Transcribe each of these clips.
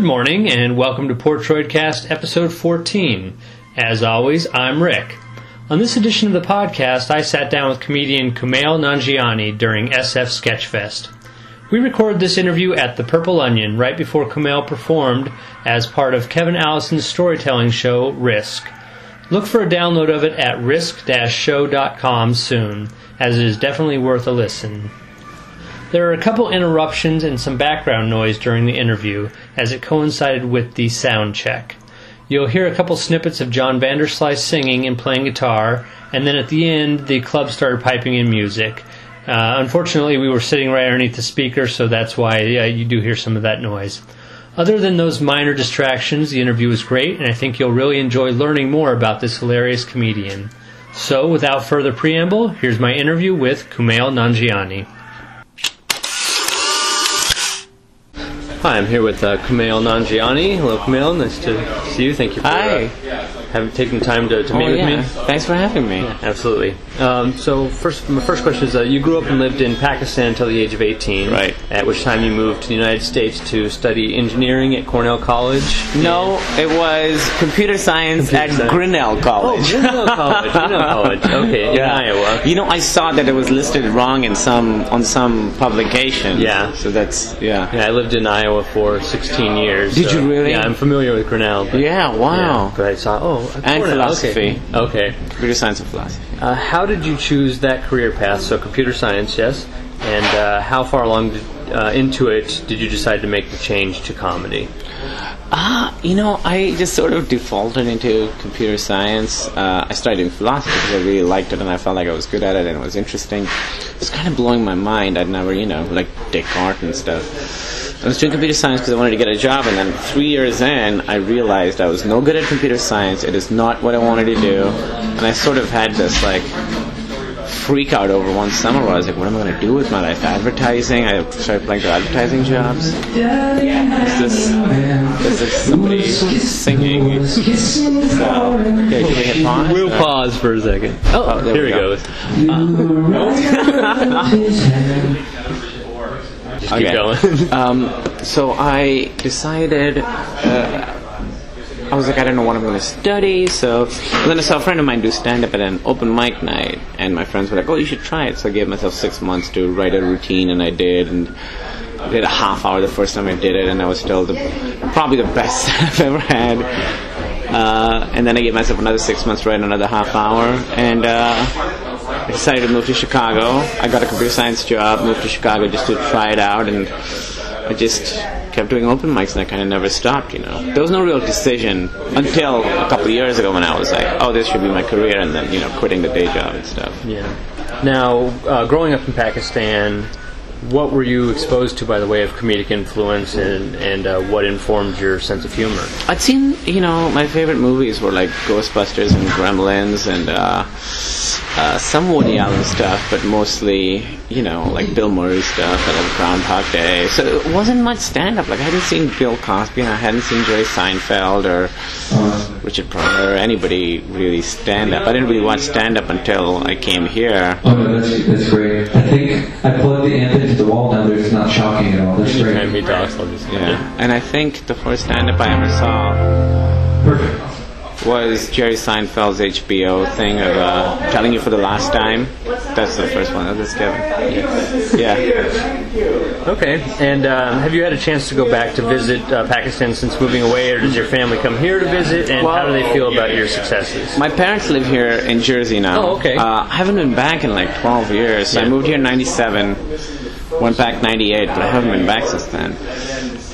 Good morning and welcome to Portroidcast episode 14. As always, I'm Rick. On this edition of the podcast, I sat down with comedian Kumail Nanjiani during SF Sketchfest. We recorded this interview at the Purple Onion right before Kumail performed as part of Kevin Allison's storytelling show Risk. Look for a download of it at risk-show.com soon, as it is definitely worth a listen. There are a couple interruptions and some background noise during the interview, as it coincided with the sound check. You'll hear a couple snippets of John Vanderslice singing and playing guitar, and then at the end, the club started piping in music. Uh, unfortunately, we were sitting right underneath the speaker, so that's why you do hear some of that noise. Other than those minor distractions, the interview was great, and I think you'll really enjoy learning more about this hilarious comedian. So, without further preamble, here's my interview with Kumail Nanjiani. Hi, I'm here with uh, Kumail Nanjiani. Hello, Kumail. Nice to see you. Thank you for Hi. Uh, having taken time to, to Oh, meet with yeah. me. Thanks for having me. Absolutely. Um, so, first, my first question is: uh, You grew up and lived in Pakistan until the age of 18, Right. At which time you moved to the United States to study engineering at Cornell College. No, it was computer science Computer at science. Grinnell Oh, College. Grinnell College. Grinnell College. Okay, in Iowa. You know, I saw that it was listed wrong in some on some publication. Yeah. So that's yeah. Yeah, I lived in Iowa for 16 years. Did so- you really? Yeah, I'm familiar with Grinnell. But, Yeah. Wow. yeah, but I saw. Oh, And philosophy. Okay. okay. Computer science and philosophy. Uh, how did you choose that career path? So, computer science, yes. And uh, how far along did, uh, into it did you decide to make the change to comedy? Ah, you know, I just sort of defaulted into computer science. Uh, I started in philosophy because I really liked it and I felt like I was good at it and it was interesting. It was kind of blowing my mind. I'd never, you know, like Descartes and stuff. I was doing computer science because I wanted to get a job, and then three years in, I realized I was no good at computer science. It is not what I wanted to do, and I sort of had this like freak out over one summer where I was like, what am I going to do with my life? Advertising? I started applying for advertising jobs. Is this, is this somebody singing? So, okay, should we hit pause? We'll Uh, pause for a second. Oh, Oh, here we he go. goes. Just keep Okay. going. Um, so I decided, uh, I was like, I don't know what I'm going to study. So then I saw a friend of mine do stand up at an open mic night, and my friends were like, oh, you should try it. So I gave myself six months to write a routine, and I did. And I did a half hour the first time I did it, and I was still the, probably the best I've ever had. Uh, and then I gave myself another six months to write another half hour, and uh, I decided to move to Chicago. I got a computer science job, moved to Chicago just to try it out, and I just kept doing open mics, and I kind of never stopped. You know, there was no real decision until a couple of years ago when I was like, "Oh, this should be my career," and then you know, quitting the day job and stuff. Yeah. Now, uh, growing up in Pakistan, what were you exposed to by the way of comedic influence, and and uh, what informed your sense of humor? I'd seen, you know, my favorite movies were like Ghostbusters and Gremlins and uh, uh, some Woody Allen stuff, but mostly, you know, like Bill Murray stuff and like Groundhog Day. So it wasn't much stand up. Like I hadn't seen Bill Cosby and I hadn't seen Jerry Seinfeld or Richard Pryor or anybody really stand up. I didn't really watch stand up until I came here. Oh no, that's, that's great. I think I plugged the amp into the wall now. It's not shocking at all. That's great. he talks, I'll just Yeah. And I think the first stand up I ever saw Perfect. Was Jerry Seinfeld's HBO thing of uh, telling you for the last time. That's the first one. That's Kevin. Yeah. Okay. And uh, have you had a chance to go back to visit uh, Pakistan since moving away, or does your family come here to visit? And how do they feel about your successes? My parents live here in Jersey now. Oh, okay. Uh, I haven't been back in like 12 years. I Yeah. moved here in 97, went back 98, but I haven't been back since then.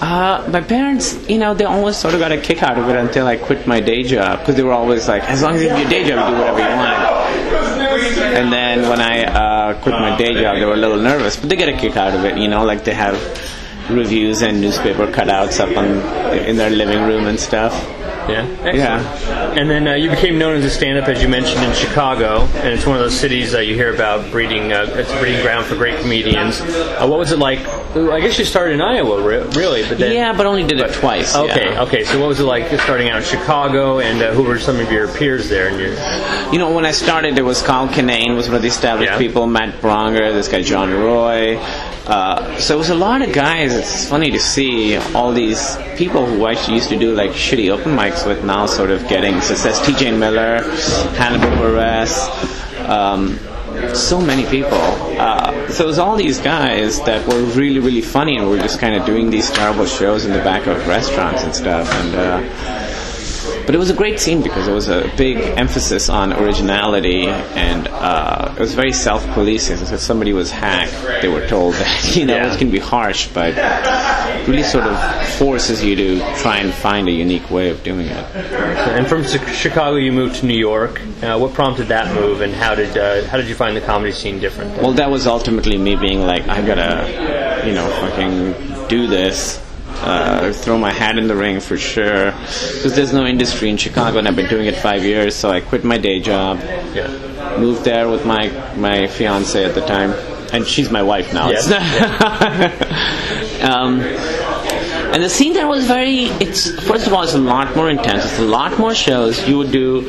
Uh, my parents, you know, they always sort of got a kick out of it until I quit my day job because they were always like, as long as you have your day job, you do whatever you want. And then when I uh, quit my day job, they were a little nervous, but they get a kick out of it, you know, like they have reviews and newspaper cutouts up on in their living room and stuff. Yeah. Excellent. Yeah. And then uh, you became known as a stand-up, as you mentioned, in Chicago, and it's one of those cities that you hear about breeding. Uh, it's a breeding ground for great comedians. Uh, what was it like? I guess you started in Iowa, really, but then Yeah, but only did it twice. Okay, yeah. okay. So what was it like starting out in Chicago, and uh, who were some of your peers there? And your You know, when I started, it was Kyle Kinane was one of the established Yeah. people, Matt Braunger, this guy John Roy, Uh, so it was a lot of guys. It's funny to see all these people who actually used to do like shitty open mics with now sort of getting success. T.J. Miller, Hannibal Buress, um, so many people. Uh, so it was all these guys that were really, really funny and were just kind of doing these terrible shows in the back of restaurants and stuff. And uh, but it was a great scene because there was a big emphasis on originality and uh, it was very self-policing. So if somebody was hacked, they were told that you know Yeah. it can be harsh, but really sort of forces you to try and find a unique way of doing it. And from Chicago, you moved to New York. Uh, what prompted that move, and how did uh, how did you find the comedy scene different? Well, that was ultimately me being like, I gotta, you know, fucking do this. Uh, throw my hat in the ring for sure. Because there's no industry in Chicago, and I've been doing it five years. So I quit my day job, Yeah. moved there with my my fiance at the time, and she's my wife now. Yes. Um, and the scene there was very. It's first of all, it's a lot more intense. It's a lot more shows. You would do,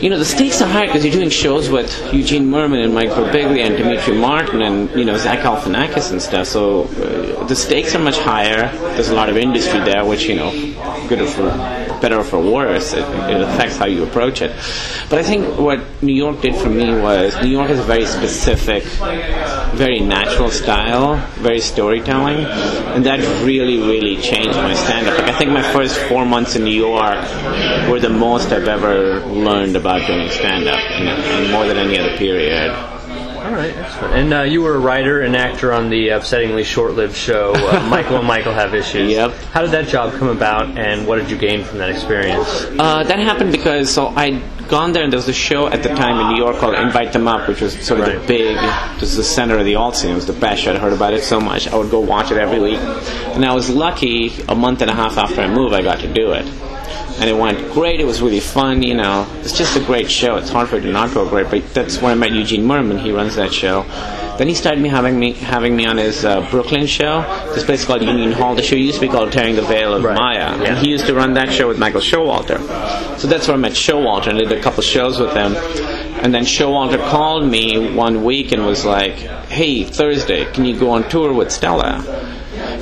you know, the stakes are higher because you're doing shows with Eugene Mirman and Mike Birbiglia and Demetri Martin and you know Zach Galifianakis and stuff. So uh, the stakes are much higher. There's a lot of industry there, which you know, good or for better or for worse, it, it affects how you approach it. But I think what New York did for me was New York has a very specific, very natural style, very storytelling, and that really, really changed my stand-up. Like I think my first four months in New York were the most I've ever learned about doing stand-up, and, and more than any other period. All right, excellent. And uh, you were a writer and actor on the upsettingly short-lived show uh, Michael and Michael Have Issues. Yep. How did that job come about, and what did you gain from that experience? Uh, that happened because so I'd gone there and there was a show at the time in New York called Invite Them Up, which was sort of Right. the big, just the center of the alt scene. It was the best. I'd heard about it so much. I would go watch it every week, and I was lucky. A month and a half after I moved, I got to do it. And it went great. It was really fun. You know, it's just a great show. It's hard for it to not go great. But that's where I met Eugene Mirman. He runs that show. Then he started me having me having me on his uh, Brooklyn show. This place called Union Hall. The show used to be called Tearing the Veil of Right. Maya. Yeah. And he used to run that show with Michael Showalter. So that's where I met Showalter and did a couple shows with him. And then Showalter called me one week and was like, "Hey, Thursday, can you go on tour with Stella?"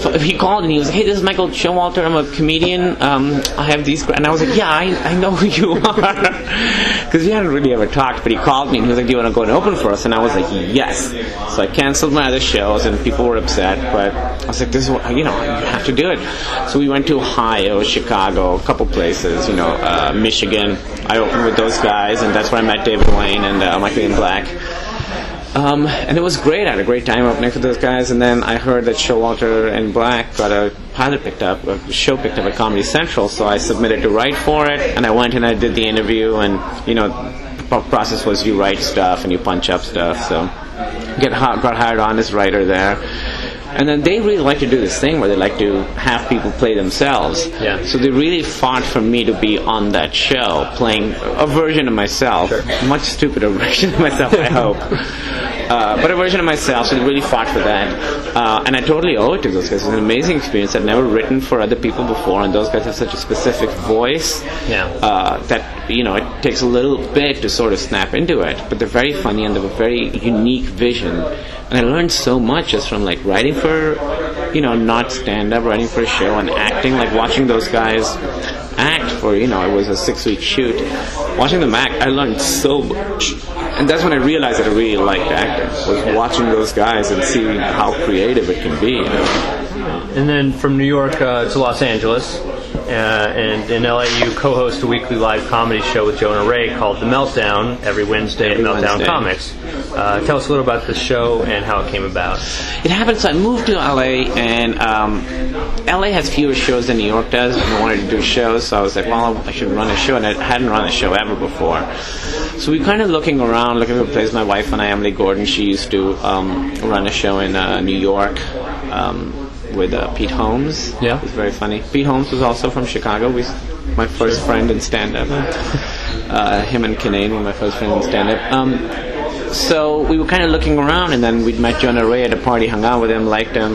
So he called and he was, like, "Hey, this is Michael Showalter. I'm a comedian. Um, I have these." And I was like, "Yeah, I, I know who you are," because we hadn't really ever talked. But he called me and he was like, "Do you want to go and open for us?" And I was like, "Yes." So I canceled my other shows and people were upset. But I was like, "This is what you know. You have to do it." So we went to Ohio, Chicago, a couple places. You know, uh, Michigan. I opened with those guys, and that's where I met David Wain and uh, Michael Black. Um, and it was great. I had a great time up next to those guys. And then I heard that Showalter and Black got a pilot picked up, a show picked up at Comedy Central. So I submitted to write for it, and I went and I did the interview. And you know, the process was you write stuff and you punch up stuff. So get got hired on as writer there. And then they really like to do this thing where they like to have people play themselves. Yeah. So they really fought for me to be on that show, playing a version of myself, much stupider version of myself, I hope. Uh, but a version of myself, so they really fought for that. Uh, and I totally owe it to those guys. It was an amazing experience. I'd never written for other people before, and those guys have such a specific voice Yeah. uh, that, you know, it takes a little bit to sort of snap into it. But they're very funny and they have a very unique vision. And I learned so much just from like writing for, you know, not stand up, writing for a show and acting, like watching those guys act for, you know, it was a six week shoot. Watching them act, I learned so much. And that's when I realized that I really liked acting, was watching those guys and seeing how creative it can be. You know? And then from New York uh, to Los Angeles, uh, and in LA, you co-host a weekly live comedy show with Jonah Ray called The Meltdown every Wednesday Every at Meltdown Wednesday. Comics. Uh, tell us a little about the show and how it came about. It happened. So I moved to LA, and um, LA has fewer shows than New York does. And I wanted to do shows, so I was like, well, I should run a show, and I hadn't run a show ever before. So we kind of looking around, looking for a place. My wife and I, Emily Gordon, she used to um, run a show in uh, New York. Um, with uh, Pete Holmes, Yeah. it was very funny. Pete Holmes was also from Chicago. We, my first friend in stand-up. Uh, him and Kinane were my first friends in stand-up. Um, so we were kind of looking around, and then we'd met Jonah Ray at a party, hung out with him, liked him,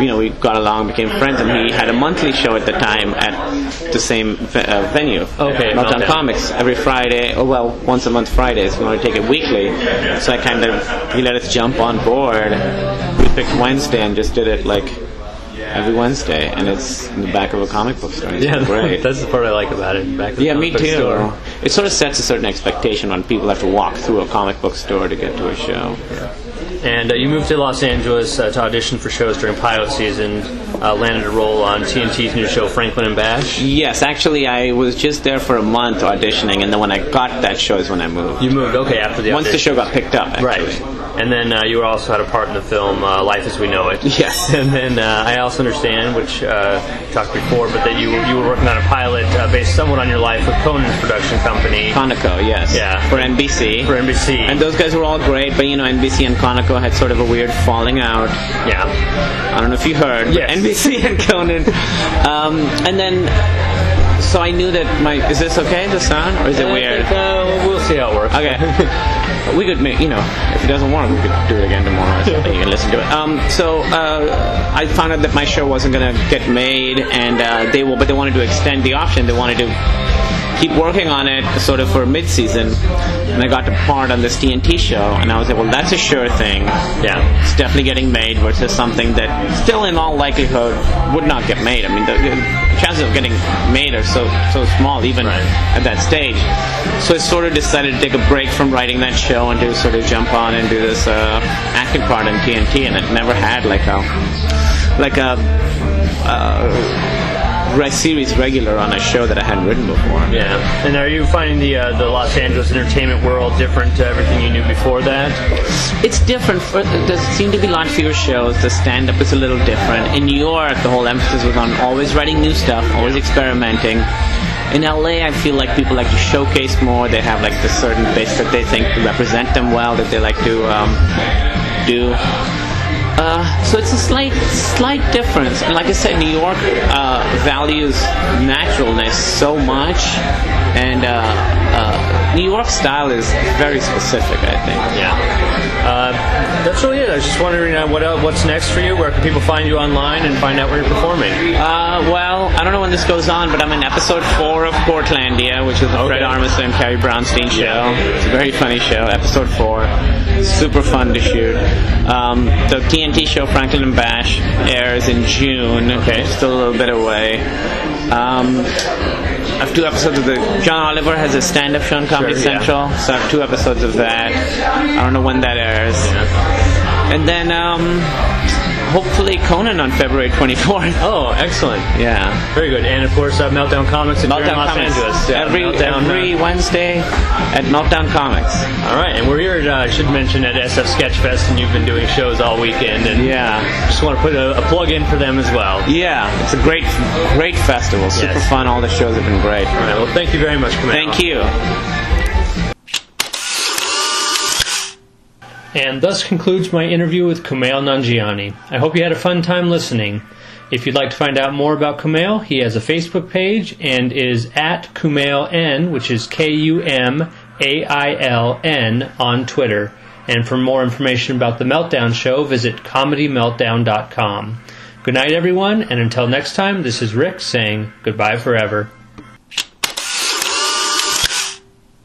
you know, we got along, became friends, and he had a monthly show at the time at the same ve- uh, venue. Okay, Meltdown. Comics every Friday. Oh well, once a month Fridays. We want to take it weekly, so I kind of he let us jump on board. We picked Wednesday and just did it like every Wednesday, and it's in the back of a comic book store. It's Yeah, great. that's the part I like about it. Back store. Yeah, me too. store. It sort of sets a certain expectation when people have to walk through a comic book store to get to a show. Yeah. And uh, you moved to Los Angeles uh, to audition for shows during pilot season. Uh, landed a role on TNT's new show Franklin and Bash. Yes, actually, I was just there for a month auditioning, and then when I got that show is when I moved. You moved okay after the audition. Once the show got picked up, actually. Right. And then uh, you also had a part in the film uh, Life as We Know It. Yes. And then uh, I also understand, which uh, talked before, but that you you were working on a pilot uh, based somewhat on your life with Conan's production company Conaco, yes. Yeah. For NBC. for NBC. and those guys were all great, but you know, NBC and Conaco had sort of a weird falling out. yeah. I don't know if you heard. Yes. NBC and Conan. Um, and then, so I knew that my. Is this okay, the sound? Or is it weird? Uh, we'll see how it works. Okay. we could make, you know, if it doesn't work, we could do it again tomorrow or something. You can listen to it. Um, so uh, I found out that my show wasn't going to get made, and uh, they will, but they wanted to extend the option. They wanted to keep working on it sort of for mid-season. And I got to part on this TNT show, and I was like, well, that's a sure thing. Yeah. It's definitely getting made versus something that still, in all likelihood, would not get made. I mean, the chances of getting made are so so small, even Right. at that stage. So I sort of decided to take a break from writing that show and to sort of jump on and do this uh, acting part in TNT, and it never had like a like a. Uh, re- series regular on a show that I hadn't written before. Yeah. And are you finding the uh, the Los Angeles entertainment world different to everything you knew before that? It's different. For, there seem to be a lot fewer shows. The stand-up is a little different. In New York, the whole emphasis was on always writing new stuff, always experimenting. In LA, I feel like people like to showcase more. They have like the certain bits that they think represent them well, that they like to um, do. Uh, so it's a slight, slight difference. And like I said, New York uh, values naturalness so much, and uh, uh, New York style is very specific. I think. Yeah. Uh, that's really it. I was just wondering uh, what what's next for you. Where can people find you online and find out where you're performing? Uh, well, I don't know when this goes on, but I'm in episode four of Portlandia, which is the Fred Okay. Armisen and Carrie Brownstein show. Yeah. It's a very funny show. Episode four, super fun to shoot. Um, the TNT show Franklin and Bash airs in June. Okay. still a little bit away. Um, I have two episodes of the John Oliver has a stand-up show on Comedy Sure, yeah. Central, so I have two episodes of that. I don't know when that airs. And then um, hopefully Conan on February 24th. Oh, excellent. Yeah. Very good. And of course, uh, Meltdown Comics in Meltdown Los Comics. Angeles. Yeah, every Meltdown, uh, Wednesday at Meltdown Comics. All right, and we're here. At, uh, I should mention at SF Sketchfest, and you've been doing shows all weekend, and Yeah. just want to put a, a plug in for them as well. Yeah, it's a great great festival. Super Yes. fun. All the shows have been great. All right. Well, thank you very much, Kamal. Thank you. And thus concludes my interview with Kumail Nanjiani. I hope you had a fun time listening. If you'd like to find out more about Kumail, he has a Facebook page and is at Kumail N, which is K U M A I L N on Twitter. And for more information about the Meltdown Show, visit comedymeltdown.com. Good night, everyone, and until next time, this is Rick saying goodbye forever.